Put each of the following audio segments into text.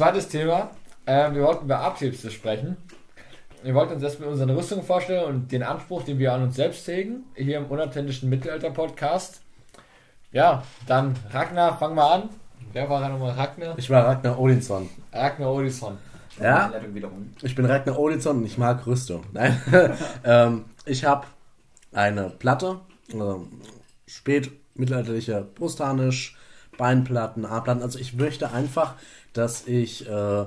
Zweites Thema. Äh, wir wollten über Abtriebste sprechen. Wir wollten uns erstmal unsere Rüstung vorstellen und den Anspruch, den wir an uns selbst hegen, hier im unauthenttischen Mittelalter-Podcast. Ja, dann Ragnar, fang mal an. Wer war nochmal Ragnar? Ich war Ragnar Odinson. Ragnar Odinson. Ja, ich bin Ragnar Odinson und ich mag Rüstung. Nein, ähm, ich habe eine Platte, also spät mittelalterlicher Brustharnisch, Beinplatten, A-Platten. Also ich möchte einfach, dass ich, äh,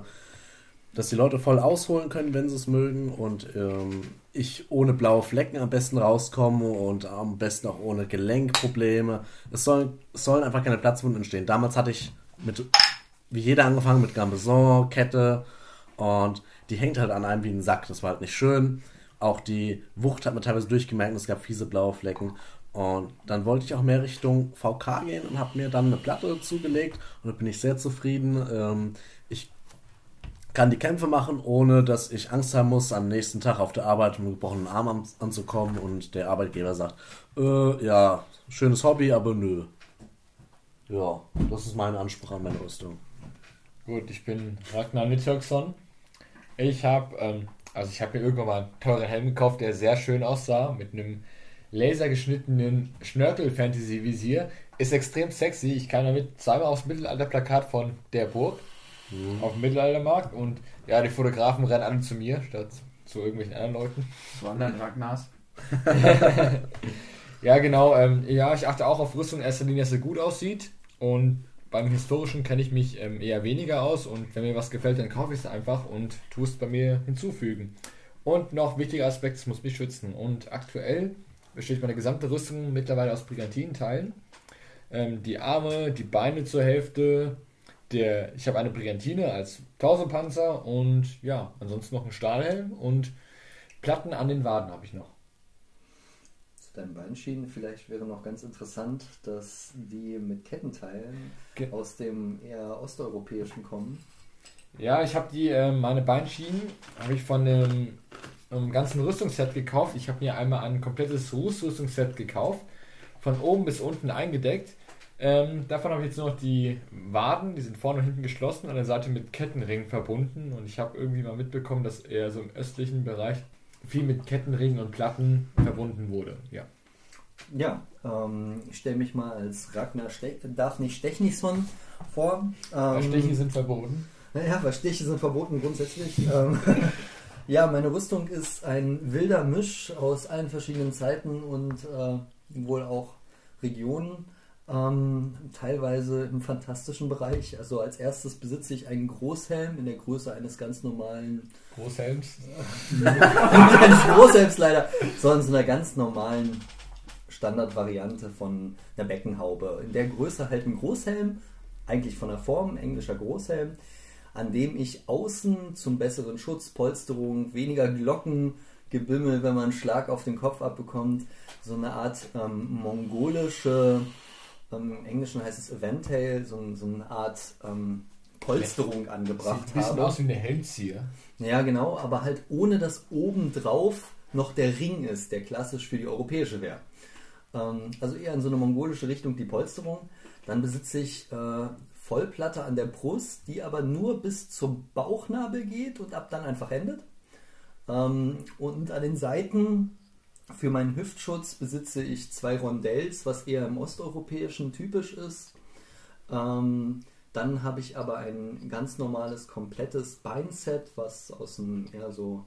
dass die Leute voll ausholen können, wenn sie es mögen und ähm, ich ohne blaue Flecken am besten rauskomme und am besten auch ohne Gelenkprobleme. Es, soll, es sollen einfach keine Platzwunden entstehen. Damals hatte ich mit, wie jeder angefangen mit Gambeson, Kette und die hängt halt an einem wie ein Sack. Das war halt nicht schön. Auch die Wucht hat man teilweise durchgemerkt, es gab fiese blaue Flecken. Und dann wollte ich auch mehr Richtung VK gehen und habe mir dann eine Platte zugelegt und da bin ich sehr zufrieden. Ähm, ich kann die Kämpfe machen, ohne dass ich Angst haben muss, am nächsten Tag auf der Arbeit mit gebrochenen Arm anzukommen und der Arbeitgeber sagt, äh, ja, schönes Hobby, aber nö. Ja, das ist mein Anspruch an meine Rüstung. Gut, ich bin Ragnar Nitjöksson. Ich habe, ähm, also ich habe mir irgendwann mal einen teuren Helm gekauft, der sehr schön aussah, mit einem lasergeschnittenen Schnörkel-Fantasy-Visier. Ist extrem sexy. Ich kann damit zweimal aufs Mittelalter-Plakat von der Burg mhm. auf dem Mittelaltermarkt und ja, die Fotografen rennen alle zu mir statt zu irgendwelchen anderen Leuten. Waren dann Ragnars. ja, genau. Ähm, ja, ich achte auch auf Rüstung in erster Linie, dass sie gut aussieht und beim Historischen kenne ich mich ähm, eher weniger aus und wenn mir was gefällt, dann kaufe ich es einfach und tue es bei mir hinzufügen. Und noch wichtiger Aspekt, es muss mich schützen. Und aktuell besteht meine gesamte Rüstung mittlerweile aus Brigantinteilen. Ähm, die Arme, die Beine zur Hälfte. Der, ich habe eine Brigantine als Torsopanzer und ja, ansonsten noch einen Stahlhelm und Platten an den Waden habe ich noch. Zu deinen Beinschienen vielleicht wäre noch ganz interessant, dass die mit Kettenteilen Ge aus dem eher osteuropäischen kommen. Ja, ich habe die, äh, meine Beinschienen habe ich von dem einem ganzen Rüstungsset gekauft. Ich habe mir einmal ein komplettes Rüstungsset gekauft, von oben bis unten eingedeckt. Ähm, davon habe ich jetzt nur noch die Waden, die sind vorne und hinten geschlossen, an der Seite mit Kettenringen verbunden. Und ich habe irgendwie mal mitbekommen, dass er so im östlichen Bereich viel mit Kettenringen und Platten verbunden wurde. Ja. Ja, ähm, ich stelle mich mal als Ragnar Ste darf nicht Stechnison vor. Ähm, Stiche sind verboten. Naja, weil Stiche sind verboten grundsätzlich. Ja, meine Rüstung ist ein wilder Misch aus allen verschiedenen Zeiten und äh, wohl auch Regionen. Ähm, teilweise im fantastischen Bereich. Also als erstes besitze ich einen Großhelm in der Größe eines ganz normalen Großhelms. nicht eines Großhelms leider, sondern so einer ganz normalen Standardvariante von einer Beckenhaube. In der Größe halt ein Großhelm, eigentlich von der Form, englischer Großhelm an dem ich außen zum besseren Schutz, Polsterung, weniger Glockengebimmel, wenn man einen Schlag auf den Kopf abbekommt, so eine Art ähm, mongolische, ähm, im Englischen heißt es Eventtail, so, so eine Art ähm, Polsterung angebracht Sieht ein bisschen aus wie eine Helmzieher. Ja, genau, aber halt ohne dass obendrauf noch der Ring ist, der klassisch für die europäische wäre. Ähm, also eher in so eine mongolische Richtung die Polsterung. Dann besitze ich äh, Vollplatte an der Brust, die aber nur bis zum Bauchnabel geht und ab dann einfach endet. Ähm, und an den Seiten für meinen Hüftschutz besitze ich zwei Rondells, was eher im osteuropäischen typisch ist. Ähm, dann habe ich aber ein ganz normales, komplettes Beinset, was aus dem eher so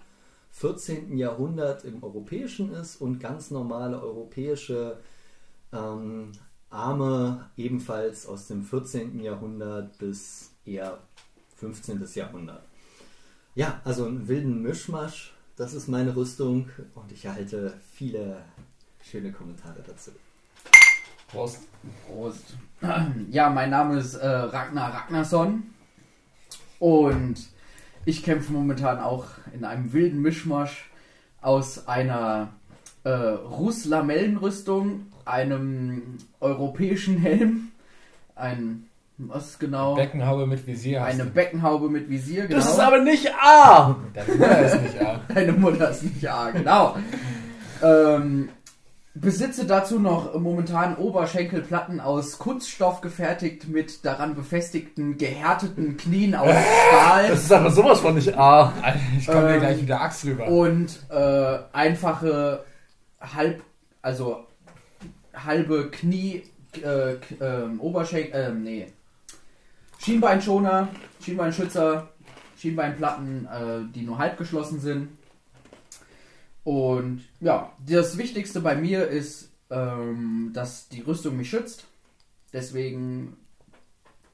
14. Jahrhundert im Europäischen ist und ganz normale europäische ähm, Arme ebenfalls aus dem 14. Jahrhundert bis eher 15. Jahrhundert. Ja, also einen wilden Mischmasch, das ist meine Rüstung und ich erhalte viele schöne Kommentare dazu. Prost. Prost. Ja, mein Name ist äh, Ragnar Ragnarsson und ich kämpfe momentan auch in einem wilden Mischmasch aus einer äh, Russ-Lamellenrüstung einem europäischen Helm, ein was genau? Beckenhaube mit Visier. Eine du. Beckenhaube mit Visier, genau. Das ist aber nicht A! Deine Mutter ist nicht A. Deine Mutter ist nicht A, genau. ähm, besitze dazu noch momentan Oberschenkelplatten aus Kunststoff gefertigt mit daran befestigten, gehärteten Knien aus Stahl. Das ist aber sowas von nicht A. Ich komme Ähm, gleich mit der Axt rüber. Und äh, einfache halb, also halbe Knie, äh, ähm, Oberschenkel, ähm, nee, Schienbeinschoner, Schienbeinschützer, Schienbeinplatten, äh, die nur halb geschlossen sind. Und ja, das Wichtigste bei mir ist, ähm, dass die Rüstung mich schützt. Deswegen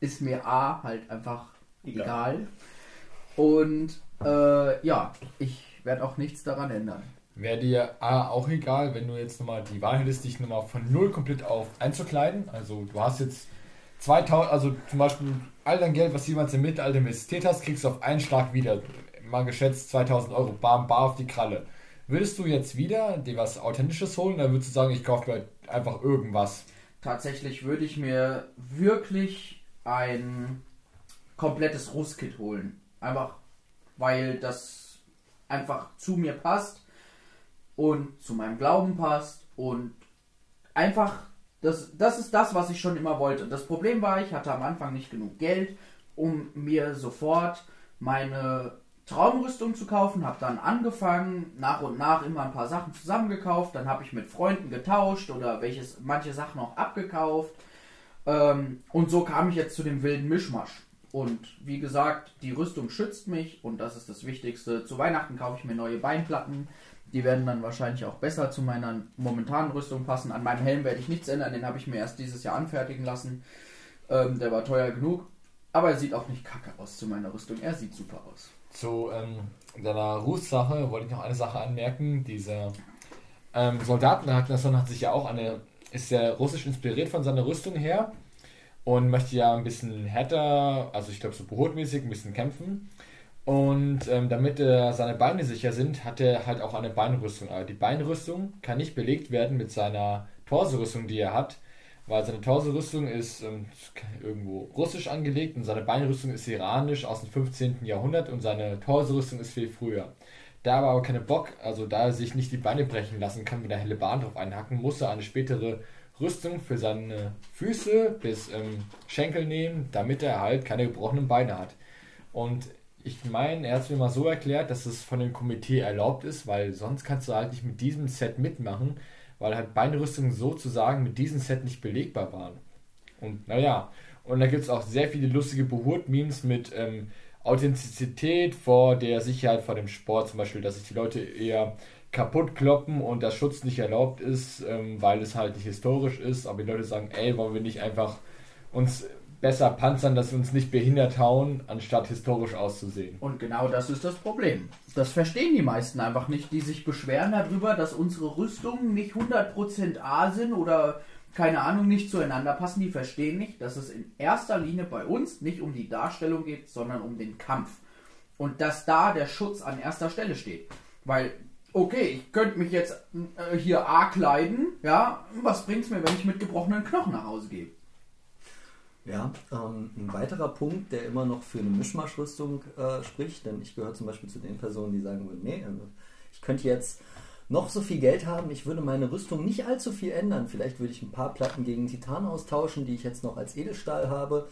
ist mir A halt einfach Egal. egal. Und äh, ja, ich werde auch nichts daran ändern. Wäre dir A auch egal, wenn du jetzt nochmal die Wahl hättest, dich nochmal von null komplett auf einzukleiden? Also du hast jetzt 2000, also zum Beispiel all dein Geld, was jemals im Mittelalter investiert hast, kriegst du auf einen Schlag wieder. Mal geschätzt 2000 Euro, bam, bar auf die Kralle. Würdest du jetzt wieder dir was Authentisches holen, oder würdest du sagen, ich kaufe mir einfach irgendwas? Tatsächlich würde ich mir wirklich ein komplettes Rüstkit holen. Einfach, weil das einfach zu mir passt und zu meinem Glauben passt und einfach, das, das ist das, was ich schon immer wollte. Das Problem war, ich hatte am Anfang nicht genug Geld, um mir sofort meine Traumrüstung zu kaufen, habe dann angefangen, nach und nach immer ein paar Sachen zusammengekauft, dann habe ich mit Freunden getauscht oder welches, manche Sachen auch abgekauft. Ähm, und so kam ich jetzt zu dem wilden Mischmasch. Und wie gesagt, die Rüstung schützt mich und das ist das Wichtigste. Zu Weihnachten kaufe ich mir neue Beinplatten. Die werden dann wahrscheinlich auch besser zu meiner momentanen Rüstung passen. An meinem Helm werde ich nichts ändern, den habe ich mir erst dieses Jahr anfertigen lassen. Ähm, der war teuer genug. Aber er sieht auch nicht kacke aus zu meiner Rüstung. Er sieht super aus. Zu ähm, deiner Rußsache wollte ich noch eine Sache anmerken. Dieser ähm, Soldatenragnarsson hat sich ja auch eine, ist sehr russisch inspiriert von seiner Rüstung her und möchte ja ein bisschen härter, also ich glaube so behutmäßig ein bisschen kämpfen. Und ähm, damit äh, seine Beine sicher sind, hat er halt auch eine Beinrüstung. Aber die Beinrüstung kann nicht belegt werden mit seiner Torsorüstung, die er hat, weil seine Torsorüstung ist ähm, irgendwo russisch angelegt und seine Beinrüstung ist iranisch aus dem 15. Jahrhundert und seine Torsorüstung ist viel früher. Da er aber keine Bock, also da er sich nicht die Beine brechen lassen kann, mit der helle Bahn drauf einhacken, muss er eine spätere Rüstung für seine Füße bis ähm, Schenkel nehmen, damit er halt keine gebrochenen Beine hat. Und ich meine, er hat es mir mal so erklärt, dass es von dem Komitee erlaubt ist, weil sonst kannst du halt nicht mit diesem Set mitmachen, weil halt Beinrüstungen sozusagen mit diesem Set nicht belegbar waren. Und naja, und da gibt es auch sehr viele lustige Behurt-Memes mit ähm, Authentizität vor der Sicherheit vor dem Sport, zum Beispiel, dass sich die Leute eher kaputt kloppen und der Schutz nicht erlaubt ist, ähm, weil es halt nicht historisch ist, aber die Leute sagen, ey, wollen wir nicht einfach uns besser panzern, dass wir uns nicht behindert hauen, anstatt historisch auszusehen. Und genau das ist das Problem. Das verstehen die meisten einfach nicht, die sich beschweren darüber, dass unsere Rüstungen nicht 100% A sind oder keine Ahnung nicht zueinander passen. Die verstehen nicht, dass es in erster Linie bei uns nicht um die Darstellung geht, sondern um den Kampf. Und dass da der Schutz an erster Stelle steht. Weil, okay, ich könnte mich jetzt äh, hier A kleiden, ja, was bringt's mir, wenn ich mit gebrochenen Knochen nach Hause gehe? Ja, ähm, ein weiterer Punkt, der immer noch für eine Mischmaschrüstung äh, spricht, denn ich gehöre zum Beispiel zu den Personen, die sagen würden, nee, also ich könnte jetzt noch so viel Geld haben, ich würde meine Rüstung nicht allzu viel ändern. Vielleicht würde ich ein paar Platten gegen Titan austauschen, die ich jetzt noch als Edelstahl habe.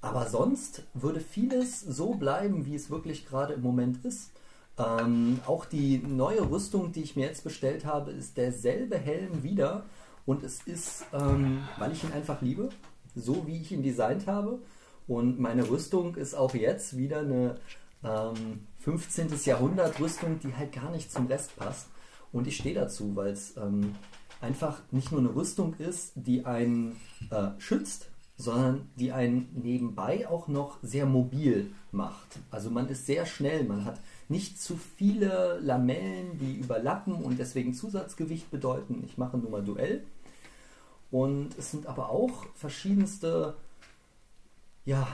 Aber sonst würde vieles so bleiben, wie es wirklich gerade im Moment ist. Ähm, auch die neue Rüstung, die ich mir jetzt bestellt habe, ist derselbe Helm wieder. Und es ist, ähm, weil ich ihn einfach liebe, so wie ich ihn designt habe. Und meine Rüstung ist auch jetzt wieder eine ähm, 15. Jahrhundert Rüstung, die halt gar nicht zum Rest passt. Und ich stehe dazu, weil es ähm, einfach nicht nur eine Rüstung ist, die einen äh, schützt, sondern die einen nebenbei auch noch sehr mobil macht. Also man ist sehr schnell, man hat nicht zu viele Lamellen, die überlappen und deswegen Zusatzgewicht bedeuten. Ich mache nur mal Duell. Und es sind aber auch verschiedenste, ja,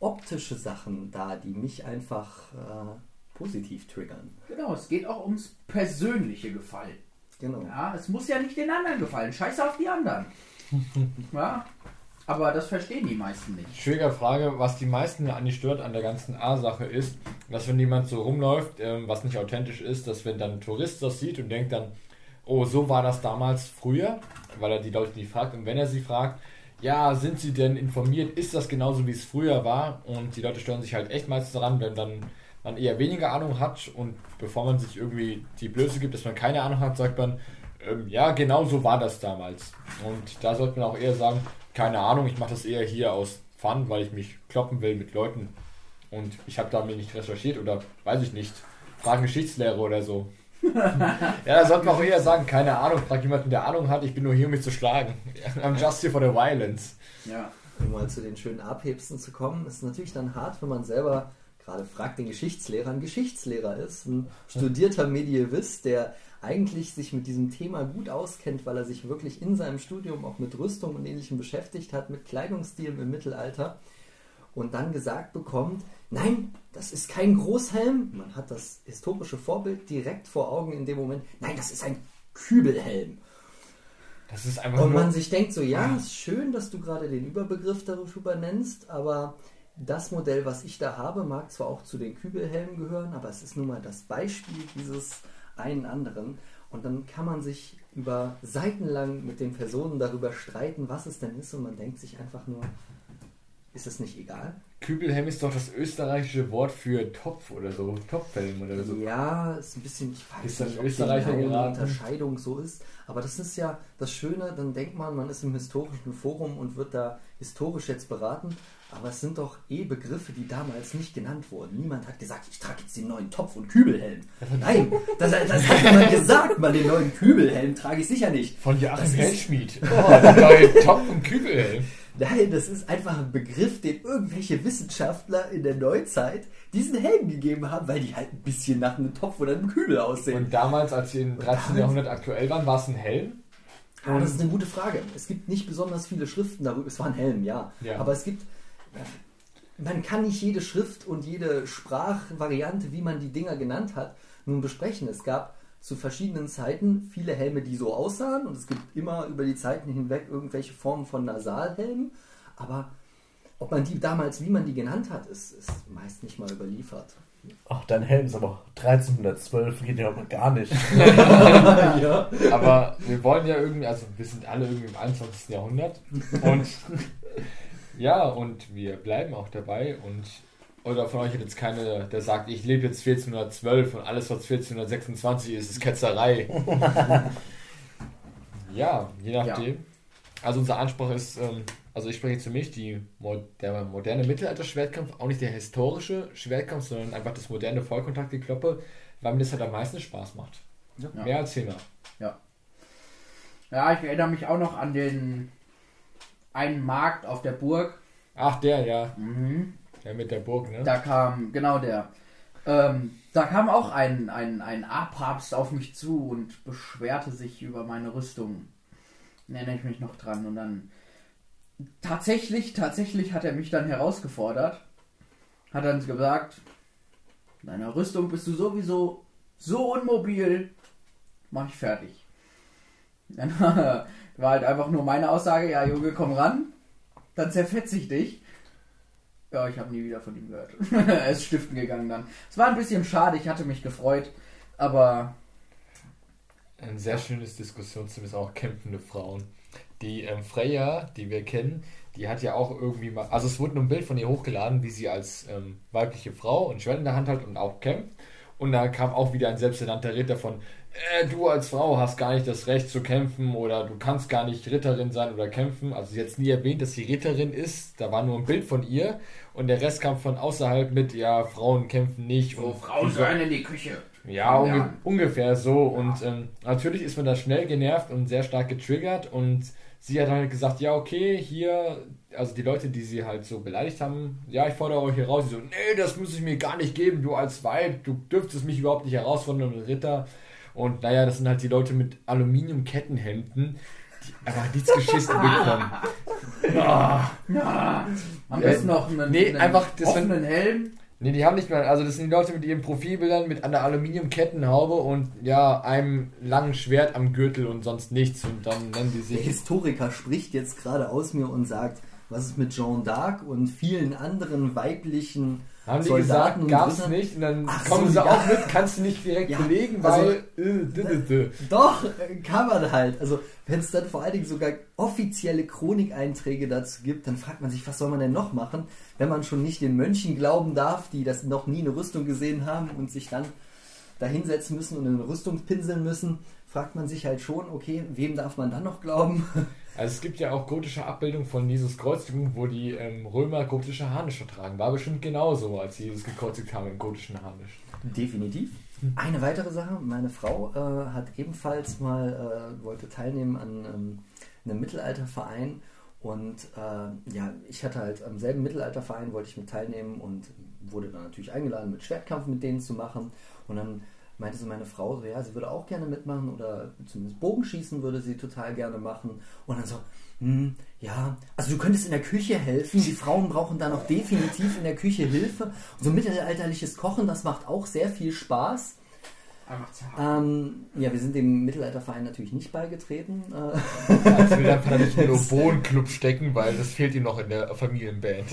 optische Sachen da, die mich einfach äh, positiv triggern. Genau, es geht auch ums persönliche Gefallen. Genau. Ja, es muss ja nicht den anderen gefallen. Scheiß auf die anderen. ja, aber das verstehen die meisten nicht. Schwierige Frage, was die meisten an die stört an der ganzen A-Sache ist, dass wenn jemand so rumläuft, ähm, was nicht authentisch ist, dass wenn dann ein Tourist das sieht und denkt dann, oh, so war das damals früher, weil er die Leute nie fragt. Und wenn er sie fragt, ja, sind sie denn informiert, ist das genauso wie es früher war? Und die Leute stören sich halt echt meistens daran, wenn dann man eher weniger Ahnung hat und bevor man sich irgendwie die Blöße gibt, dass man keine Ahnung hat, sagt man, ähm, ja, genau so war das damals. Und da sollte man auch eher sagen, keine Ahnung, ich mache das eher hier aus Fun, weil ich mich kloppen will mit Leuten. Und ich habe da mir nicht recherchiert oder weiß ich nicht, fragen Geschichtslehre oder so. ja, da sollte man auch eher sagen, keine Ahnung, frag jemanden, der Ahnung hat, ich bin nur hier, um mich zu schlagen. I'm just here for the violence. Ja. Um mal zu den schönen Abhebsten zu kommen, ist natürlich dann hart, wenn man selber gerade fragt den Geschichtslehrer, ein Geschichtslehrer ist, ein studierter Medievist, der eigentlich sich mit diesem Thema gut auskennt, weil er sich wirklich in seinem Studium auch mit Rüstung und Ähnlichem beschäftigt hat, mit Kleidungsstilen im Mittelalter und dann gesagt bekommt, nein, das ist kein Großhelm, man hat das historische Vorbild direkt vor Augen in dem Moment, nein, das ist ein Kübelhelm. Das ist einfach und man sich denkt so, ja, ist schön, dass du gerade den Überbegriff darüber nennst, aber das Modell, was ich da habe, mag zwar auch zu den Kübelhelmen gehören, aber es ist nun mal das Beispiel dieses einen anderen. Und dann kann man sich über seitenlang mit den Personen darüber streiten, was es denn ist. Und man denkt sich einfach nur, ist es nicht egal? Kübelhelm ist doch das österreichische Wort für Topf oder so, Topfhelm oder so. Ja, ist ein bisschen, ich weiß ist nicht, ob Österreicher die Unterscheidung so ist. Aber das ist ja das Schöne, dann denkt man, man ist im historischen Forum und wird da historisch jetzt beraten. Aber es sind doch eh Begriffe, die damals nicht genannt wurden. Niemand hat gesagt, ich trage jetzt den neuen Topf- und Kübelhelm. Nein, das, das hat niemand gesagt, mal den neuen Kübelhelm trage ich sicher nicht. Von Joachim Hellschmied. Oh, der neue Topf- und Kübelhelm. Nein, das ist einfach ein Begriff, den irgendwelche Wissenschaftler in der Neuzeit diesen Helm gegeben haben, weil die halt ein bisschen nach einem Topf oder einem Kübel aussehen. Und damals, als sie im 13. Jahrhundert aktuell waren, war es ein Helm? Ja, das ist eine gute Frage. Es gibt nicht besonders viele Schriften darüber. Es war ein Helm, ja. ja. Aber es gibt man kann nicht jede Schrift und jede Sprachvariante, wie man die Dinger genannt hat, nun besprechen. Es gab zu verschiedenen Zeiten viele Helme, die so aussahen und es gibt immer über die Zeiten hinweg irgendwelche Formen von Nasalhelmen, aber ob man die damals, wie man die genannt hat, ist, ist meist nicht mal überliefert. Ach, dein Helm ist aber 1312, geht ja gar nicht. ja. Aber wir wollen ja irgendwie, also wir sind alle irgendwie im 21. Jahrhundert und ja, und wir bleiben auch dabei und oder von euch hat jetzt keine, der sagt, ich lebe jetzt 1412 und alles, was 1426 ist, ist Ketzerei. ja, je nachdem. Ja. Also unser Anspruch ist, ähm, also ich spreche jetzt für mich, die, der moderne Mittelalter-Schwertkampf, auch nicht der historische Schwertkampf, sondern einfach das moderne Vollkontaktgekloppe, weil mir das halt am meisten Spaß macht. Ja. Mehr als Zehner. Ja. Ja, ich erinnere mich auch noch an den einen Markt auf der Burg. Ach, der, ja. Mhm. Der mit der Burg, ne? Da kam, genau der. Ähm, da kam auch ein, ein, ein A-Papst auf mich zu und beschwerte sich über meine Rüstung. Nenne ich mich noch dran. Und dann tatsächlich, tatsächlich hat er mich dann herausgefordert. Hat dann gesagt, deiner Rüstung bist du sowieso so unmobil. Mach ich fertig. Dann war halt einfach nur meine Aussage, ja Junge, komm ran, dann zerfetze ich dich. Ja, ich habe nie wieder von ihm gehört. er ist stiften gegangen dann. Es war ein bisschen schade, ich hatte mich gefreut, aber... Ein sehr schönes Diskussionsthema ist auch kämpfende Frauen. Die ähm, Freya, die wir kennen, die hat ja auch irgendwie mal, also es wurde ein Bild von ihr hochgeladen, wie sie als ähm, weibliche Frau ein Schwert in der Hand hat und auch kämpft. Und da kam auch wieder ein selbsternannter Ritter von, äh, du als Frau hast gar nicht das Recht zu kämpfen oder du kannst gar nicht Ritterin sein oder kämpfen. Also sie hat jetzt nie erwähnt, dass sie Ritterin ist. Da war nur ein Bild von ihr und der Rest kam von außerhalb mit, ja, Frauen kämpfen nicht. So, Frauen sollen in die Küche. Ja, unge ungefähr so. Und ähm, natürlich ist man da schnell genervt und sehr stark getriggert und sie hat halt gesagt, ja, okay, hier, also die Leute, die sie halt so beleidigt haben, ja, ich fordere euch hier raus. Sie so, nee, das muss ich mir gar nicht geben, du als Weib, du dürftest mich überhaupt nicht herausfordern, Ritter. Und naja, das sind halt die Leute mit Aluminium-Kettenhemden, die einfach nichts geschissen bekommen. ja. ja. Am besten noch einen, nee, einen einfach das offenen Helm. Nee, die haben nicht mehr, also das sind die Leute mit ihren Profilbildern mit einer Aluminium-Kettenhaube und ja, einem langen Schwert am Gürtel und sonst nichts und dann nennen die sich. Der Historiker spricht jetzt gerade aus mir und sagt, was ist mit Jeanne d'Arc und vielen anderen weiblichen Haben die Soldaten gesagt, gab's Ritter? nicht und dann Ach kommen so, sie auch mit, kannst du nicht direkt ja, belegen, also, weil... Also, äh, doch, kann man halt. Also wenn es dann vor allen Dingen sogar offizielle Chronikeinträge dazu gibt, dann fragt man sich, was soll man denn noch machen, wenn man schon nicht den Mönchen glauben darf, die das noch nie eine Rüstung gesehen haben und sich dann da hinsetzen müssen und eine Rüstung pinseln müssen, fragt man sich halt schon, okay, wem darf man dann noch glauben? Also es gibt ja auch gotische Abbildungen von Jesus Kreuzigung, wo die ähm, Römer gotische Harnische tragen. War bestimmt genauso, als Jesus gekreuzigt haben im gotischen Harnisch. Definitiv. Eine weitere Sache, meine Frau äh, hat ebenfalls mal, äh, wollte teilnehmen an ähm, einem Mittelalterverein und äh, ja, ich hatte halt am selben Mittelalterverein, wollte ich mit teilnehmen und wurde dann natürlich eingeladen, mit Schwertkampf mit denen zu machen und dann meinte so meine Frau so, ja, sie würde auch gerne mitmachen oder zumindest Bogenschießen würde sie total gerne machen. Und dann so, hm, ja, also du könntest in der Küche helfen. Die Frauen brauchen da noch definitiv in der Küche Hilfe. Und so mittelalterliches Kochen, das macht auch sehr viel Spaß. Einfach ähm, ja, wir sind dem Mittelalterverein natürlich nicht beigetreten. Also will einfach nicht nur Bohnenclub stecken, weil das fehlt ihm noch in der Familienband.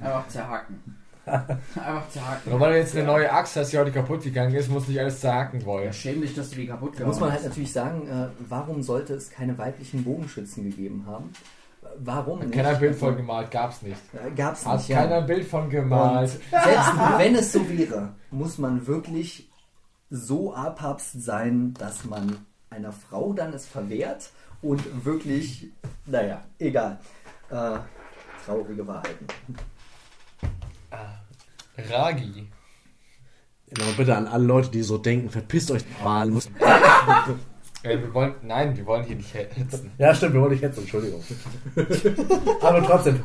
Einfach zerhacken. Einfach zerhacken. Nur weil du jetzt eine neue Axt hast, die heute kaputt gegangen ist, musst du nicht alles zerhacken wollen. Ja, schäm dich, dass du die kaputt gehauen Muss man halt natürlich sagen, äh, warum sollte es keine weiblichen Bogenschützen gegeben haben? Warum nicht? Keiner Bild von gemalt, gab's nicht. Äh, gab's nicht. Hat ja. keiner Bild von gemalt. Und selbst wenn es so wäre, muss man wirklich so abhabst sein, dass man einer Frau dann es verwehrt und wirklich, naja, egal. Äh, traurige Wahrheiten. Ragi. Aber bitte an alle Leute, die so denken, verpisst euch mal. Muss äh, wir wollen, nein, wir wollen hier nicht hetzen. Ja, stimmt, wir wollen nicht hetzen, Entschuldigung. Aber trotzdem.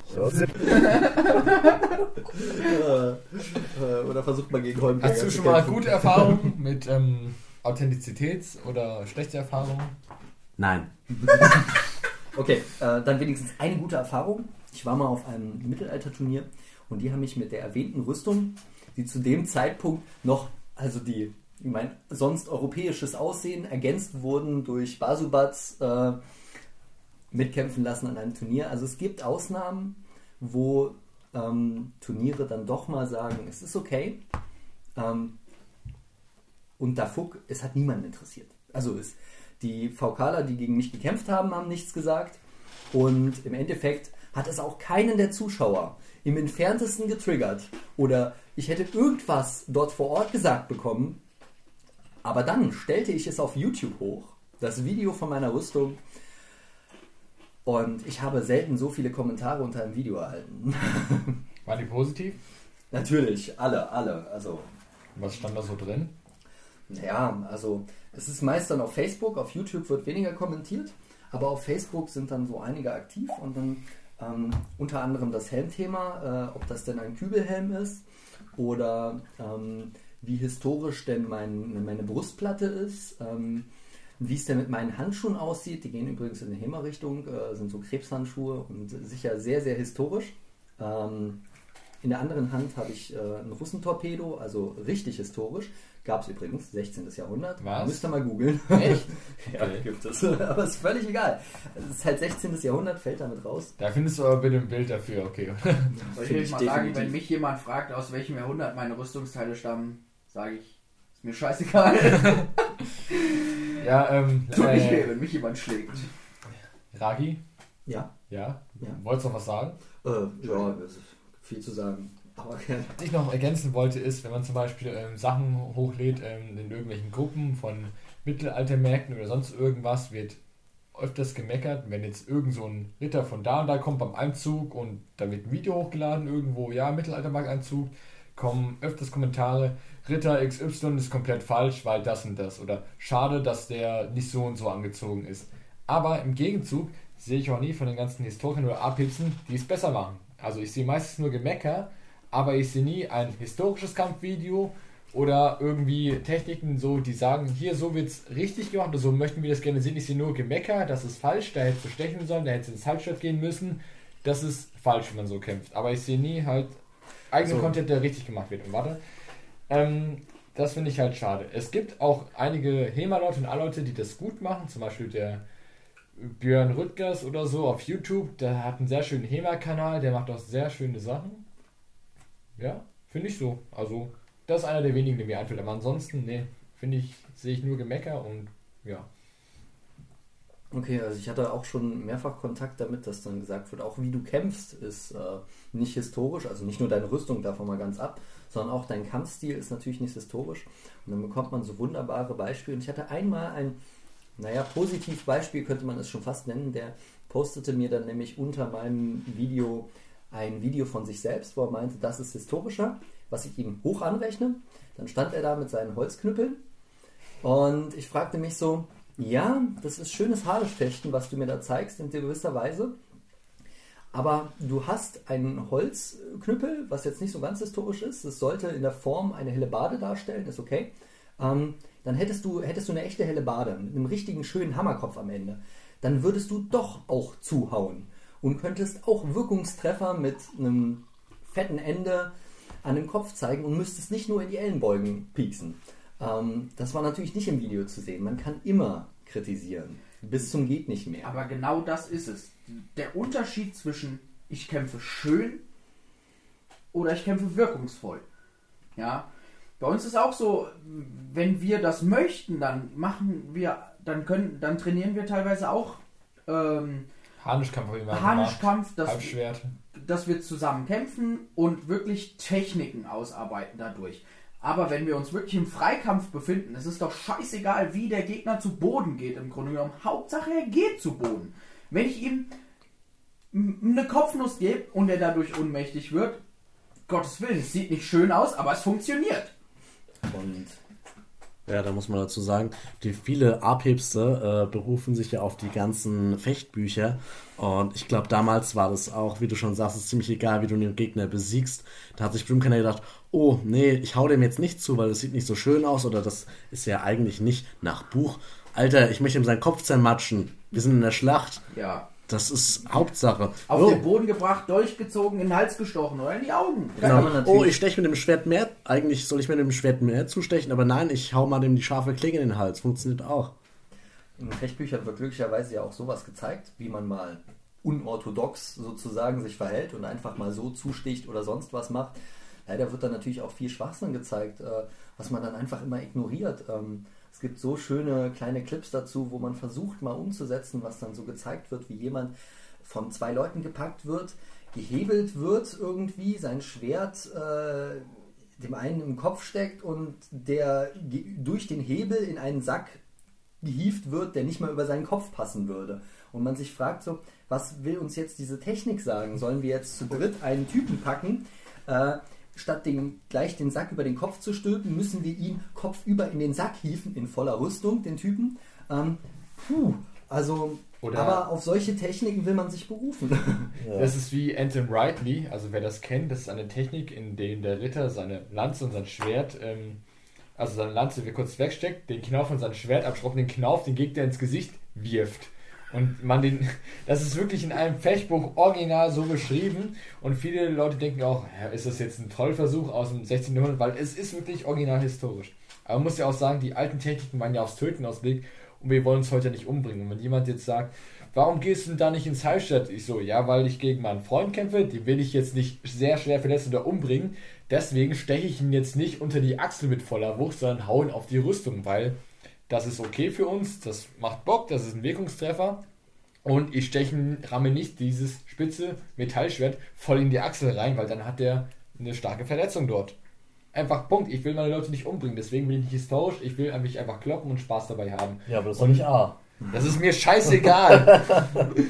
oder versucht man gegen Holmberger Hast du schon mal gute Erfahrungen mit ähm, Authentizitäts- oder schlechte Erfahrungen? Nein. okay, äh, dann wenigstens eine gute Erfahrung. Ich war mal auf einem Mittelalterturnier und die haben mich mit der erwähnten Rüstung, die zu dem Zeitpunkt noch, also die, ich meine, sonst europäisches Aussehen ergänzt wurden durch Basubats, äh, mitkämpfen lassen an einem Turnier. Also es gibt Ausnahmen, wo ähm, Turniere dann doch mal sagen, es ist okay. Ähm, und da Fuck, es hat niemanden interessiert. Also es, die VKler, die gegen mich gekämpft haben, haben nichts gesagt. Und im Endeffekt hat es auch keinen der Zuschauer im entferntesten getriggert oder ich hätte irgendwas dort vor Ort gesagt bekommen. Aber dann stellte ich es auf YouTube hoch, das Video von meiner Rüstung. Und ich habe selten so viele Kommentare unter einem Video erhalten. Waren die positiv? Natürlich, alle, alle. Also. Was stand da so drin? Ja, also es ist meist dann auf Facebook, auf YouTube wird weniger kommentiert, aber auf Facebook sind dann so einige aktiv und dann ähm, unter anderem das Helmthema, äh, ob das denn ein Kübelhelm ist oder ähm, wie historisch denn mein, meine Brustplatte ist, ähm, wie es denn mit meinen Handschuhen aussieht. Die gehen übrigens in die HEMA-Richtung, äh, sind so Krebshandschuhe und sicher sehr, sehr historisch. Ähm, in der anderen Hand habe ich äh, ein Russentorpedo, also richtig historisch. Gab es übrigens, 16. Jahrhundert. Was? Müsst ihr mal googeln. Echt? ja, okay. gibt es. aber ist völlig egal. Es ist halt 16. Jahrhundert, fällt damit raus. Da findest du aber bitte ein Bild dafür, okay. Soll ich, ich mal sagen, wenn mich jemand fragt, aus welchem Jahrhundert meine Rüstungsteile stammen, sage ich, ist mir scheißegal. ja, ähm. Tut äh, nicht weh, wenn mich jemand schlägt. Ragi? Ja. Ja? ja. Wolltest du noch was sagen? Äh, ja, viel zu sagen. Was ich noch ergänzen wollte, ist, wenn man zum Beispiel ähm, Sachen hochlädt ähm, in irgendwelchen Gruppen von Mittelaltermärkten oder sonst irgendwas, wird öfters gemeckert, wenn jetzt irgend so ein Ritter von da und da kommt beim Einzug und da wird ein Video hochgeladen irgendwo, ja, Mittelaltermarkteinzug, kommen öfters Kommentare, Ritter XY ist komplett falsch, weil das und das oder schade, dass der nicht so und so angezogen ist. Aber im Gegenzug sehe ich auch nie von den ganzen Historikern oder Abhipsen, die es besser machen. Also ich sehe meistens nur Gemecker, aber ich sehe nie ein historisches Kampfvideo oder irgendwie Techniken, so die sagen, hier so wird es richtig gemacht oder so möchten wir das gerne sehen. Ich sehe nur Gemecker, das ist falsch, da hättest du stechen sollen, da hättest du ins Halbstadt gehen müssen. Das ist falsch, wenn man so kämpft. Aber ich sehe nie halt eigenen so. Content, der richtig gemacht wird. Und warte, ähm, das finde ich halt schade. Es gibt auch einige HEMA-Leute und A-Leute, die das gut machen, zum Beispiel der Björn Rüttgers oder so auf YouTube, der hat einen sehr schönen HEMA-Kanal, der macht auch sehr schöne Sachen. Ja, finde ich so. Also, das ist einer der wenigen, die mir einfällt. Aber ansonsten, nee, finde ich, sehe ich nur Gemecker und ja. Okay, also ich hatte auch schon mehrfach Kontakt damit, dass dann gesagt wird, auch wie du kämpfst, ist äh, nicht historisch, also nicht nur deine Rüstung davon mal ganz ab, sondern auch dein Kampfstil ist natürlich nicht historisch. Und dann bekommt man so wunderbare Beispiele. Und ich hatte einmal ein, naja, positiv Beispiel könnte man es schon fast nennen, der postete mir dann nämlich unter meinem Video ein Video von sich selbst, wo er meinte, das ist historischer, was ich ihm hoch anrechne. Dann stand er da mit seinen Holzknüppeln und ich fragte mich so, ja, das ist schönes Haarfechten, was du mir da zeigst, in gewisser Weise. Aber du hast einen Holzknüppel, was jetzt nicht so ganz historisch ist. Es sollte in der Form eine helle Bade darstellen, ist okay. Ähm, dann hättest du, hättest du eine echte helle Bade mit einem richtigen schönen Hammerkopf am Ende. Dann würdest du doch auch zuhauen und könntest auch Wirkungstreffer mit einem fetten Ende an den Kopf zeigen und müsstest nicht nur in die Ellenbeugen pieksen. Ähm, das war natürlich nicht im Video zu sehen. Man kann immer kritisieren. Bis zum geht nicht mehr. Aber genau das ist es. Der Unterschied zwischen ich kämpfe schön oder ich kämpfe wirkungsvoll. Ja. Bei uns ist auch so, wenn wir das möchten, dann machen wir, dann können, dann trainieren wir teilweise auch ähm, Harnischkampf, Harnischkampf, dass, dass wir zusammen kämpfen und wirklich Techniken ausarbeiten dadurch. Aber wenn wir uns wirklich im Freikampf befinden, es ist doch scheißegal, wie der Gegner zu Boden geht im Grunde genommen. Hauptsache, er geht zu Boden. Wenn ich ihm eine Kopfnuss gebe und er dadurch ohnmächtig wird, Gottes Willen, es sieht nicht schön aus, aber es funktioniert. Und ja, da muss man dazu sagen, die viele Abhebste äh, berufen sich ja auf die ganzen Fechtbücher. Und ich glaube, damals war das auch, wie du schon sagst, ist ziemlich egal, wie du den Gegner besiegst. Da hat sich bestimmt gedacht, oh, nee, ich hau dem jetzt nicht zu, weil das sieht nicht so schön aus oder das ist ja eigentlich nicht nach Buch. Alter, ich möchte ihm seinen Kopf zermatschen. Wir sind in der Schlacht. Ja. Das ist Hauptsache. Auf oh. den Boden gebracht, durchgezogen, in den Hals gestochen oder in die Augen. Genau. Oh, ich steche mit dem Schwert mehr. Eigentlich soll ich mit dem Schwert mehr zustechen, aber nein, ich hau mal dem die scharfe Klinge in den Hals. Funktioniert auch. In Fechtbüchern wird glücklicherweise ja auch sowas gezeigt, wie man mal unorthodox sozusagen sich verhält und einfach mal so zusticht oder sonst was macht. Leider wird da natürlich auch viel Schwachsinn gezeigt, äh, was man dann einfach immer ignoriert. Es gibt so schöne kleine Clips dazu, wo man versucht mal umzusetzen, was dann so gezeigt wird, wie jemand von zwei Leuten gepackt wird, gehebelt wird irgendwie, sein Schwert äh, dem einen im Kopf steckt und der durch den Hebel in einen Sack gehieft wird, der nicht mal über seinen Kopf passen würde. Und man sich fragt so, was will uns jetzt diese Technik sagen? Sollen wir jetzt zu dritt einen Typen packen, äh, statt den, gleich den Sack über den Kopf zu stülpen, müssen wir ihn kopfüber in den Sack hieven, in voller Rüstung, den Typen. Ähm, puh, also, Oder aber auf solche Techniken will man sich berufen. Ja. Das ist wie Anton Rightly, also wer das kennt, das ist eine Technik, in der der Ritter seine Lanze und sein Schwert, ähm, also seine Lanze kurz wegsteckt, den Knauf von seinem Schwert abschraubt, den Knauf den Gegner ins Gesicht wirft. Und man den, das ist wirklich in einem Fechtbuch original so beschrieben. Und viele Leute denken auch, ist das jetzt ein Trollversuch aus dem 16. Jahrhundert? Weil es ist wirklich original historisch. Aber man muss ja auch sagen, die alten Techniken waren ja aufs Töten ausgelegt und wir wollen uns heute nicht umbringen. Und wenn jemand jetzt sagt, warum gehst du denn da nicht ins Heilstadt? Ich so, ja, weil ich gegen meinen Freund kämpfe, den will ich jetzt nicht sehr schwer verletzen oder umbringen. Deswegen steche ich ihn jetzt nicht unter die Achsel mit voller Wucht, sondern hauen auf die Rüstung, weil das ist okay für uns, das macht Bock, das ist ein Wirkungstreffer. Und ich steche, ramme nicht dieses spitze Metallschwert voll in die Achsel rein, weil dann hat der eine starke Verletzung dort. Einfach Punkt. Ich will meine Leute nicht umbringen, deswegen bin ich nicht historisch. Ich will mich einfach kloppen und Spaß dabei haben. Ja, aber das ist nicht A. Das ist mir scheißegal.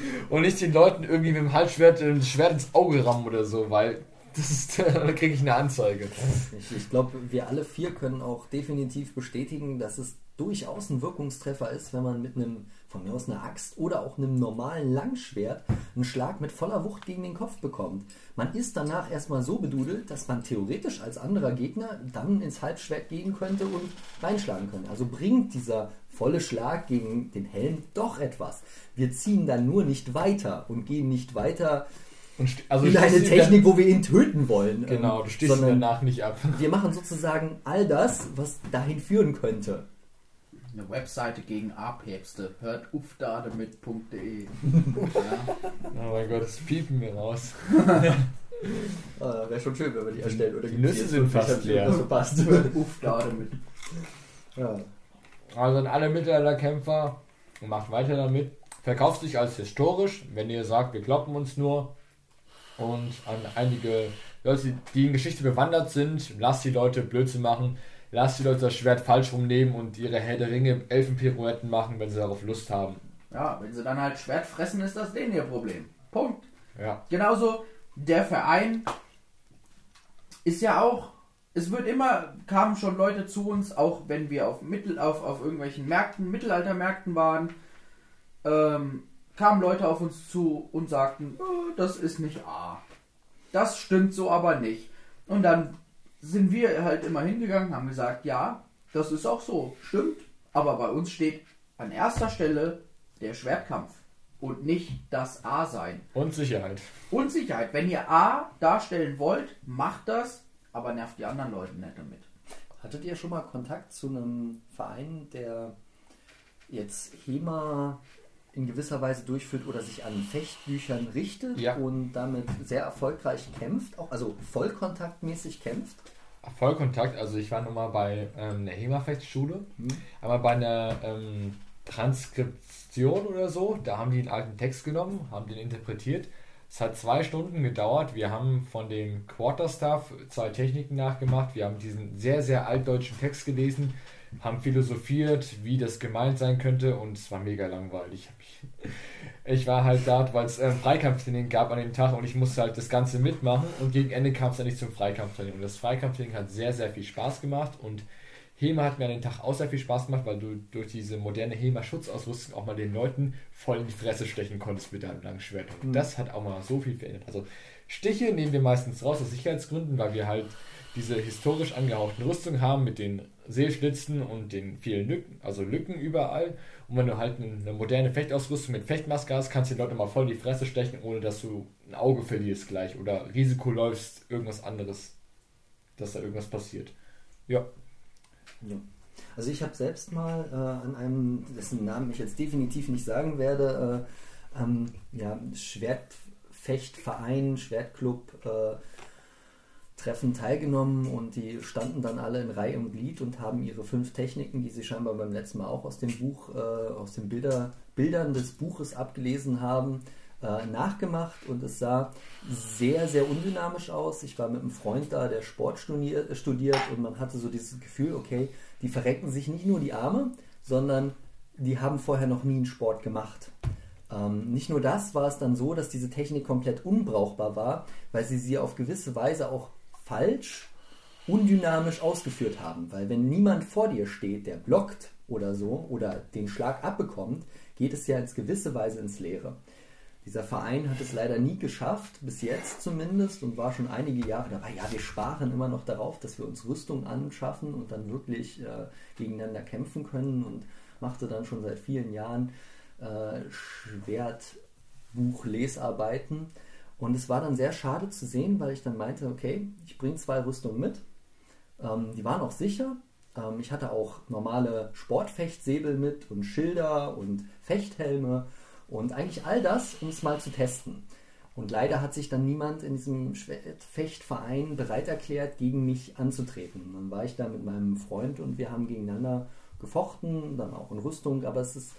und nicht den Leuten irgendwie mit dem Halsschwert ein Schwert ins Auge rammen oder so, weil das ist, da kriege ich eine Anzeige. Ich, ich glaube, wir alle vier können auch definitiv bestätigen, dass es durchaus ein Wirkungstreffer ist, wenn man mit einem, von mir aus einer Axt oder auch einem normalen Langschwert einen Schlag mit voller Wucht gegen den Kopf bekommt. Man ist danach erstmal so bedudelt, dass man theoretisch als anderer Gegner dann ins Halbschwert gehen könnte und reinschlagen könnte. Also bringt dieser volle Schlag gegen den Helm doch etwas. Wir ziehen dann nur nicht weiter und gehen nicht weiter also in eine Technik, wo wir ihn töten wollen. Genau, du stehst danach nicht ab. Wir machen sozusagen all das, was dahin führen könnte. Eine Webseite gegen A-Päpste. Hört ufdademit.de. ja. Oh mein Gott, das piepen wir raus. ah, Wäre schon schön, wenn wir die erstellen. Oder die Nüsse sind fast leer. Das passt. damit. Ja. Also an alle Mittelalterkämpfer, macht weiter damit. Verkauft sich als historisch, wenn ihr sagt, wir kloppen uns nur. Und an einige Leute, die in Geschichte bewandert sind, lasst die Leute Blödsinn machen. Lasst die Leute das Schwert falsch rumnehmen und ihre Herr der Ringe Elfenpirouetten machen, wenn sie darauf Lust haben. Ja, wenn sie dann halt Schwert fressen, ist das denen ihr Problem. Punkt. Ja. Genauso der Verein ist ja auch, es wird immer, kamen schon Leute zu uns, auch wenn wir auf, Mittel, auf, auf irgendwelchen Märkten, Mittelaltermärkten waren, ähm, kamen Leute auf uns zu und sagten, oh, das ist nicht A. Das stimmt so aber nicht. Und dann sind wir halt immer hingegangen, haben gesagt, ja, das ist auch so, stimmt. Aber bei uns steht an erster Stelle der Schwertkampf und nicht das A sein. Und Sicherheit. Und Sicherheit. Wenn ihr A darstellen wollt, macht das, aber nervt die anderen Leute nicht damit. Hattet ihr schon mal Kontakt zu einem Verein, der jetzt HEMA in gewisser Weise durchführt oder sich an Fechtbüchern richtet ja. und damit sehr erfolgreich kämpft, auch also vollkontaktmäßig kämpft? Vollkontakt, also ich war nochmal bei ähm, einer HEMA-Fechtschule, mhm. aber bei einer ähm, Transkription oder so. Da haben die einen alten Text genommen, haben den interpretiert. Es hat zwei Stunden gedauert. Wir haben von dem Quarterstaff zwei Techniken nachgemacht. Wir haben diesen sehr, sehr altdeutschen Text gelesen, haben philosophiert, wie das gemeint sein könnte und es war mega langweilig. Ich war halt da, weil es äh, Freikampftraining gab an dem Tag und ich musste halt das Ganze mitmachen und gegen Ende kam es dann nicht zum Freikampftraining. Und das Freikampftraining hat sehr, sehr viel Spaß gemacht und HEMA hat mir an den Tag auch sehr viel Spaß gemacht, weil du durch diese moderne HEMA-Schutzausrüstung auch mal den Leuten voll in die Fresse stechen konntest mit deinem langen Schwert. Und mhm. das hat auch mal so viel verändert. Also Stiche nehmen wir meistens raus aus Sicherheitsgründen, weil wir halt diese historisch angehauchten Rüstungen haben mit den Seelschlitzen und den vielen Lücken, also Lücken überall. Und wenn du halt eine moderne Fechtausrüstung mit Fechtmaske hast, kannst du den Leuten mal voll in die Fresse stechen, ohne dass du ein Auge verlierst gleich oder Risiko läufst, irgendwas anderes, dass da irgendwas passiert. Ja, ja. Also ich habe selbst mal äh, an einem, dessen Namen ich jetzt definitiv nicht sagen werde, äh, ähm, ja, Schwertfechtverein, Schwertclub äh, Treffen teilgenommen und die standen dann alle in Reihe und Glied und haben ihre fünf Techniken, die sie scheinbar beim letzten Mal auch aus dem Buch, äh, aus den Bilder, Bildern des Buches abgelesen haben, äh, nachgemacht und es sah sehr, sehr undynamisch aus. Ich war mit einem Freund da, der Sport studiert, äh, studiert und man hatte so dieses Gefühl, okay, die verrecken sich nicht nur die Arme, sondern die haben vorher noch nie einen Sport gemacht. Ähm, nicht nur das war es dann so, dass diese Technik komplett unbrauchbar war, weil sie sie auf gewisse Weise auch falsch, undynamisch ausgeführt haben. Weil wenn niemand vor dir steht, der blockt oder so oder den Schlag abbekommt, geht es ja ins gewisse Weise ins Leere. Dieser Verein hat es leider nie geschafft, bis jetzt zumindest, und war schon einige Jahre dabei. Ja, wir sparen immer noch darauf, dass wir uns Rüstung anschaffen und dann wirklich äh, gegeneinander kämpfen können und machte dann schon seit vielen Jahren äh, Schwertbuch-Lesarbeiten. Und es war dann sehr schade zu sehen, weil ich dann meinte, okay, ich bringe zwei Rüstungen mit. Ähm, die waren auch sicher. Ähm, ich hatte auch normale Sportfechtsäbel mit und Schilder und Fechthelme und eigentlich all das, um es mal zu testen. Und leider hat sich dann niemand in diesem Fechtverein bereit erklärt, gegen mich anzutreten. Dann war ich da mit meinem Freund und wir haben gegeneinander gefochten, dann auch in Rüstung, aber es ist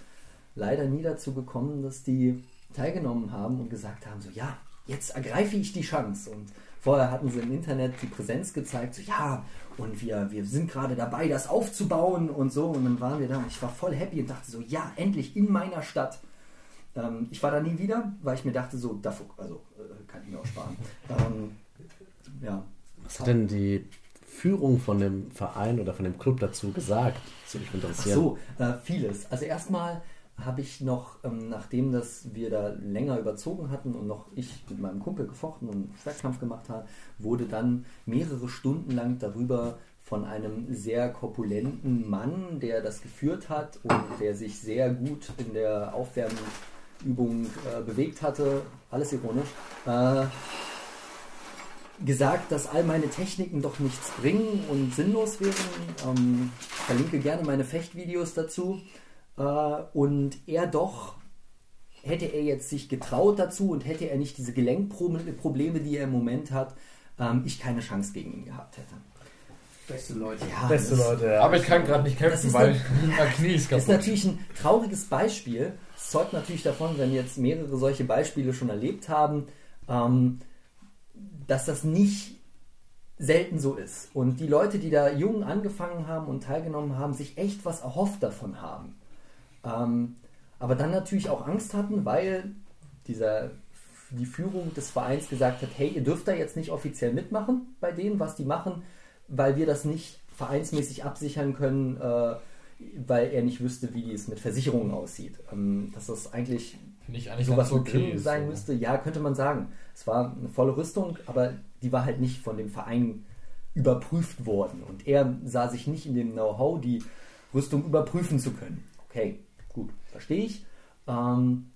leider nie dazu gekommen, dass die teilgenommen haben und gesagt haben, so ja, jetzt ergreife ich die Chance. Und vorher hatten sie im Internet die Präsenz gezeigt, so ja, und wir, wir sind gerade dabei, das aufzubauen und so. Und dann waren wir da und ich war voll happy und dachte so, ja, endlich in meiner Stadt. Ähm, ich war da nie wieder, weil ich mir dachte, so, davor, also äh, kann ich mir auch sparen. Ähm, ja. Was hat denn die Führung von dem Verein oder von dem Club dazu gesagt? Das würde mich interessieren. Ach so, äh, vieles. Also erstmal habe ich noch, ähm, nachdem das wir da länger überzogen hatten und noch ich mit meinem Kumpel gefochten und Schwertkampf gemacht habe, wurde dann mehrere Stunden lang darüber von einem sehr korpulenten Mann, der das geführt hat und der sich sehr gut in der Aufwärmung Übung äh, bewegt hatte, alles ironisch, äh, gesagt, dass all meine Techniken doch nichts bringen und sinnlos wären. Ähm, verlinke gerne meine Fechtvideos dazu. Äh, und er doch hätte er jetzt sich getraut dazu und hätte er nicht diese Gelenkprobleme, die er im Moment hat, ähm, ich keine Chance gegen ihn gehabt hätte. Beste Leute. Ja, Beste Leute, ja. Aber ich kann gerade nicht kämpfen, weil mein Knie ist kaputt. Das ist natürlich ein trauriges Beispiel. Es zeugt natürlich davon, wenn wir jetzt mehrere solche Beispiele schon erlebt haben, ähm, dass das nicht selten so ist. Und die Leute, die da jung angefangen haben und teilgenommen haben, sich echt was erhofft davon haben. Ähm, aber dann natürlich auch Angst hatten, weil dieser, die Führung des Vereins gesagt hat, hey, ihr dürft da jetzt nicht offiziell mitmachen bei denen, was die machen, weil wir das nicht vereinsmäßig absichern können, äh, weil er nicht wüsste, wie es mit Versicherungen aussieht. Ähm, dass das eigentlich, nicht eigentlich sowas okay ist, sein müsste. Ja, könnte man sagen. Es war eine volle Rüstung, aber die war halt nicht von dem Verein überprüft worden. Und er sah sich nicht in dem Know-how, die Rüstung überprüfen zu können. Okay, gut, verstehe ich. Ähm,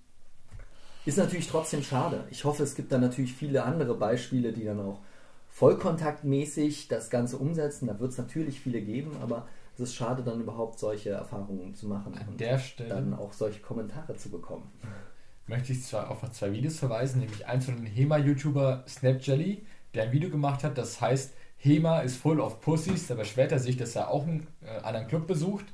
ist natürlich trotzdem schade. Ich hoffe, es gibt da natürlich viele andere Beispiele, die dann auch vollkontaktmäßig das Ganze umsetzen. Da wird es natürlich viele geben, aber es ist schade, dann überhaupt solche Erfahrungen zu machen An und der Stelle dann auch solche Kommentare zu bekommen. Möchte ich zwar auf zwei Videos verweisen, nämlich eins von dem HEMA-YouTuber Snapjelly, der ein Video gemacht hat, das heißt HEMA ist full of Pussies. Da beschwert er sich, dass er auch einen äh, anderen Club besucht,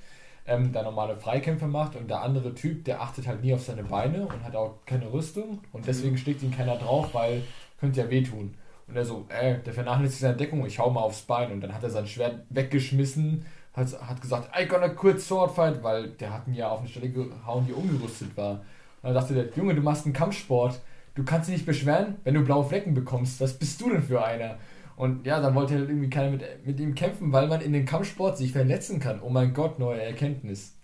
ähm, der normale Freikämpfe macht und der andere Typ, der achtet halt nie auf seine Beine und hat auch keine Rüstung und deswegen schlägt ihn keiner drauf, weil könnte ja wehtun. Und er so, ey, der vernachlässigt seine Deckung, ich hau mal aufs Bein. Und dann hat er sein Schwert weggeschmissen, hat, hat gesagt, I gonna quit Swordfight, weil der hat ihn ja auf eine Stelle gehauen, die ungerüstet war. Und dann dachte der, Junge, du machst einen Kampfsport, du kannst dich nicht beschweren, wenn du blaue Flecken bekommst. Was bist du denn für einer? Und ja, dann wollte halt irgendwie keiner mit, mit ihm kämpfen, weil man in den Kampfsport sich verletzen kann. Oh mein Gott, neue Erkenntnis.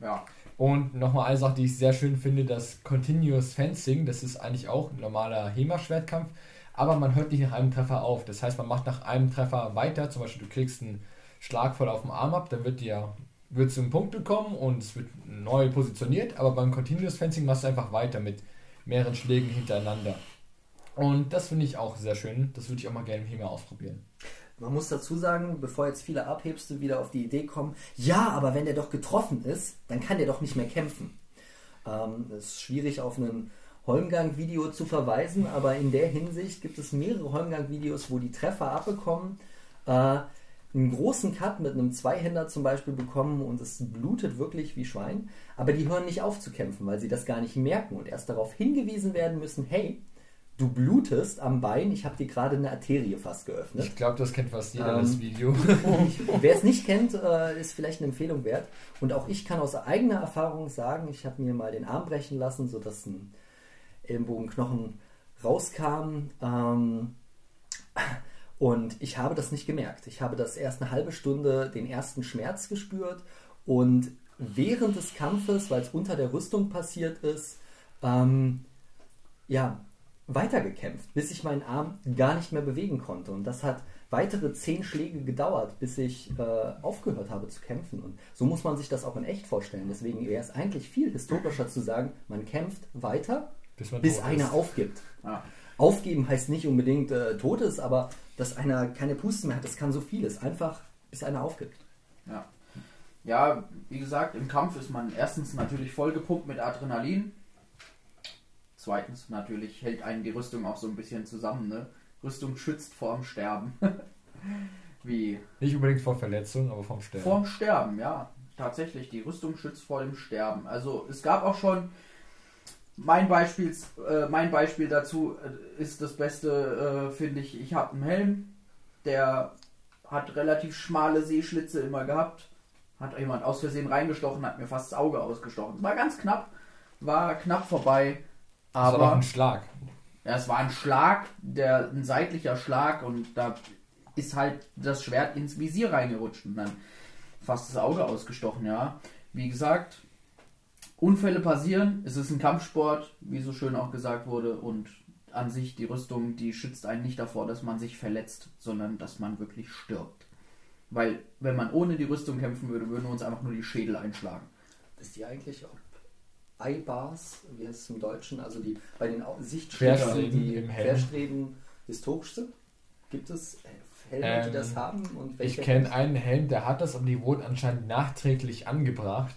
Ja. Und nochmal eine Sache, die ich sehr schön finde, das Continuous Fencing, das ist eigentlich auch ein normaler HEMA-Schwertkampf, aber man hört nicht nach einem Treffer auf. Das heißt, man macht nach einem Treffer weiter. Zum Beispiel, du kriegst einen Schlag voll auf dem Arm ab, dann wird dir wird zum Punkt bekommen und es wird neu positioniert, aber beim Continuous Fencing machst du einfach weiter mit mehreren Schlägen hintereinander. Und das finde ich auch sehr schön. Das würde ich auch mal gerne im HEMA ausprobieren. Man muss dazu sagen, bevor jetzt viele Abhebste wieder auf die Idee kommen, ja, aber wenn der doch getroffen ist, dann kann der doch nicht mehr kämpfen. Ähm, es ist schwierig auf einen Holmgang-Video zu verweisen, aber in der Hinsicht gibt es mehrere Holmgang-Videos, wo die Treffer abbekommen, äh, einen großen Cut mit einem Zweihänder zum Beispiel bekommen und es blutet wirklich wie Schwein, aber die hören nicht auf zu kämpfen, weil sie das gar nicht merken und erst darauf hingewiesen werden müssen, hey, du blutest am Bein, ich habe dir gerade eine Arterie fast geöffnet. Ich glaube, das kennt fast jeder, ähm, das Video. Wer es nicht kennt, äh, ist vielleicht eine Empfehlung wert. Und auch ich kann aus eigener Erfahrung sagen, ich habe mir mal den Arm brechen lassen, sodass ein Ellenbogenknochen rauskam. Ähm, und ich habe das nicht gemerkt. Ich habe das erst eine halbe Stunde den ersten Schmerz gespürt und während des Kampfes, weil es unter der Rüstung passiert ist, ähm, ja, weitergekämpft, bis ich meinen Arm gar nicht mehr bewegen konnte. Und das hat weitere zehn Schläge gedauert, bis ich äh, aufgehört habe zu kämpfen. Und so muss man sich das auch in echt vorstellen. Deswegen wäre es eigentlich viel historischer zu sagen, man kämpft weiter bis, bis einer ist. aufgibt. Ah. Aufgeben heißt nicht unbedingt äh, tot ist, aber dass einer keine Puste mehr hat, das kann so vieles. Einfach bis einer aufgibt. Ja. Ja, wie gesagt, im Kampf ist man erstens natürlich vollgepumpt mit Adrenalin. Zweitens natürlich hält einen die Rüstung auch so ein bisschen zusammen. Ne? Rüstung schützt vorm Sterben. wie Nicht unbedingt vor Verletzung, aber vorm Sterben. Vorm Sterben, ja. Tatsächlich, die Rüstung schützt vor dem Sterben. Also es gab auch schon mein Beispiel, äh, mein Beispiel dazu äh, ist das Beste, äh, finde ich. Ich habe einen Helm, der hat relativ schmale Seeschlitze immer gehabt. Hat jemand aus Versehen reingestochen, hat mir fast das Auge ausgestochen. War ganz knapp, war knapp vorbei. Aber das war doch ein Schlag. Ja, es war ein Schlag, der ein seitlicher Schlag und da ist halt das Schwert ins Visier reingerutscht und dann fast das Auge ausgestochen, ja. Wie gesagt, Unfälle passieren, es ist ein Kampfsport, wie so schön auch gesagt wurde, und an sich die Rüstung, die schützt einen nicht davor, dass man sich verletzt, sondern dass man wirklich stirbt. Weil, wenn man ohne die Rüstung kämpfen würde, würden wir uns einfach nur die Schädel einschlagen. Ist die eigentlich auch Eibars, wie heißt es im Deutschen, also die bei den Sichtschwertern, die Querstreben historisch sind? Gibt es Helme, ähm, die das haben? Ich kenne einen Helm, der hat das, aber die wurden anscheinend nachträglich angebracht.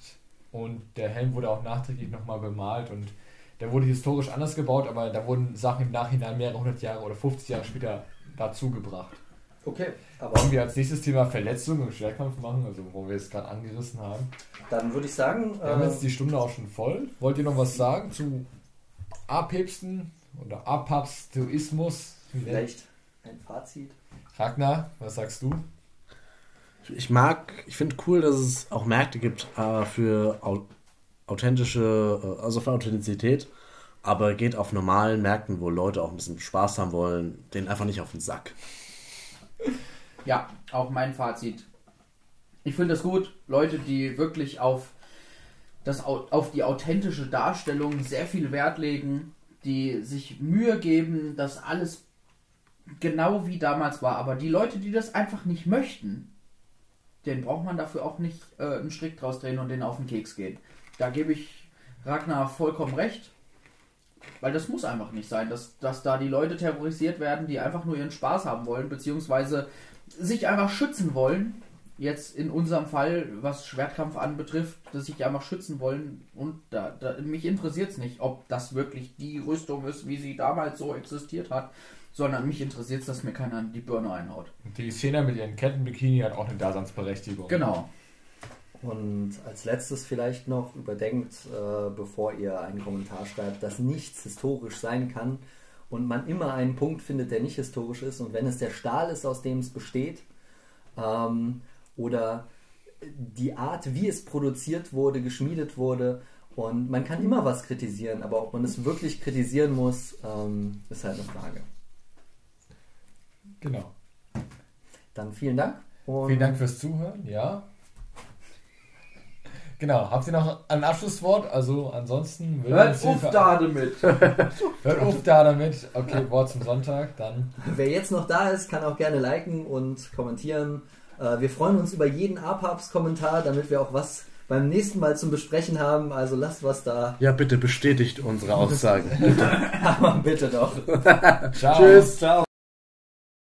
Und der Helm wurde auch nachträglich nochmal bemalt und der wurde historisch anders gebaut, aber da wurden Sachen im Nachhinein mehrere hundert Jahre oder 50 Jahre später dazugebracht. Okay, aber. Wollen wir als nächstes Thema Verletzungen im Schwerkampf machen, also wo wir es gerade angerissen haben? Dann würde ich sagen. Wir äh, haben jetzt die Stunde auch schon voll. Wollt ihr noch was sagen zu Apäpsten oder Apapstoismus? Vielleicht ein Fazit. Ragnar, was sagst du? Ich mag, ich finde cool, dass es auch Märkte gibt äh, für authentische, äh, also für Authentizität, aber geht auf normalen Märkten, wo Leute auch ein bisschen Spaß haben wollen, den einfach nicht auf den Sack. Ja, auch mein Fazit. Ich finde es gut, Leute, die wirklich auf, das, auf die authentische Darstellung sehr viel Wert legen, die sich Mühe geben, dass alles genau wie damals war. Aber die Leute, die das einfach nicht möchten, den braucht man dafür auch nicht äh, einen Strick draus drehen und den auf den Keks gehen. Da gebe ich Ragnar vollkommen recht. Weil das muss einfach nicht sein, dass, dass da die Leute terrorisiert werden, die einfach nur ihren Spaß haben wollen, beziehungsweise sich einfach schützen wollen. Jetzt in unserem Fall, was Schwertkampf anbetrifft, dass sich einfach schützen wollen. Und da, da mich interessiert es nicht, ob das wirklich die Rüstung ist, wie sie damals so existiert hat, sondern mich interessiert es, dass mir keiner die Birne einhaut. Die Szene mit ihren Kettenbikini hat auch eine Daseinsberechtigung. Genau. Und als letztes vielleicht noch überdenkt, äh, bevor ihr einen Kommentar schreibt, dass nichts historisch sein kann und man immer einen Punkt findet, der nicht historisch ist. Und wenn es der Stahl ist, aus dem es besteht, ähm, oder die Art, wie es produziert wurde, geschmiedet wurde, und man kann immer was kritisieren, aber ob man es wirklich kritisieren muss, ähm, ist halt eine Frage. Genau. Dann vielen Dank. vielen Dank fürs Zuhören, ja. Genau, habt ihr noch ein Abschlusswort? Also ansonsten... Hört auf da damit! Hört auf da damit! Okay, Wort zum Sonntag, dann... Wer jetzt noch da ist, kann auch gerne liken und kommentieren. Äh, wir freuen uns über jeden APAPS-Kommentar, damit wir auch was beim nächsten Mal zum Besprechen haben. Also lasst was da. Ja, bitte bestätigt unsere Aussagen. Aber bitte doch. Ciao. Tschüss. Ciao.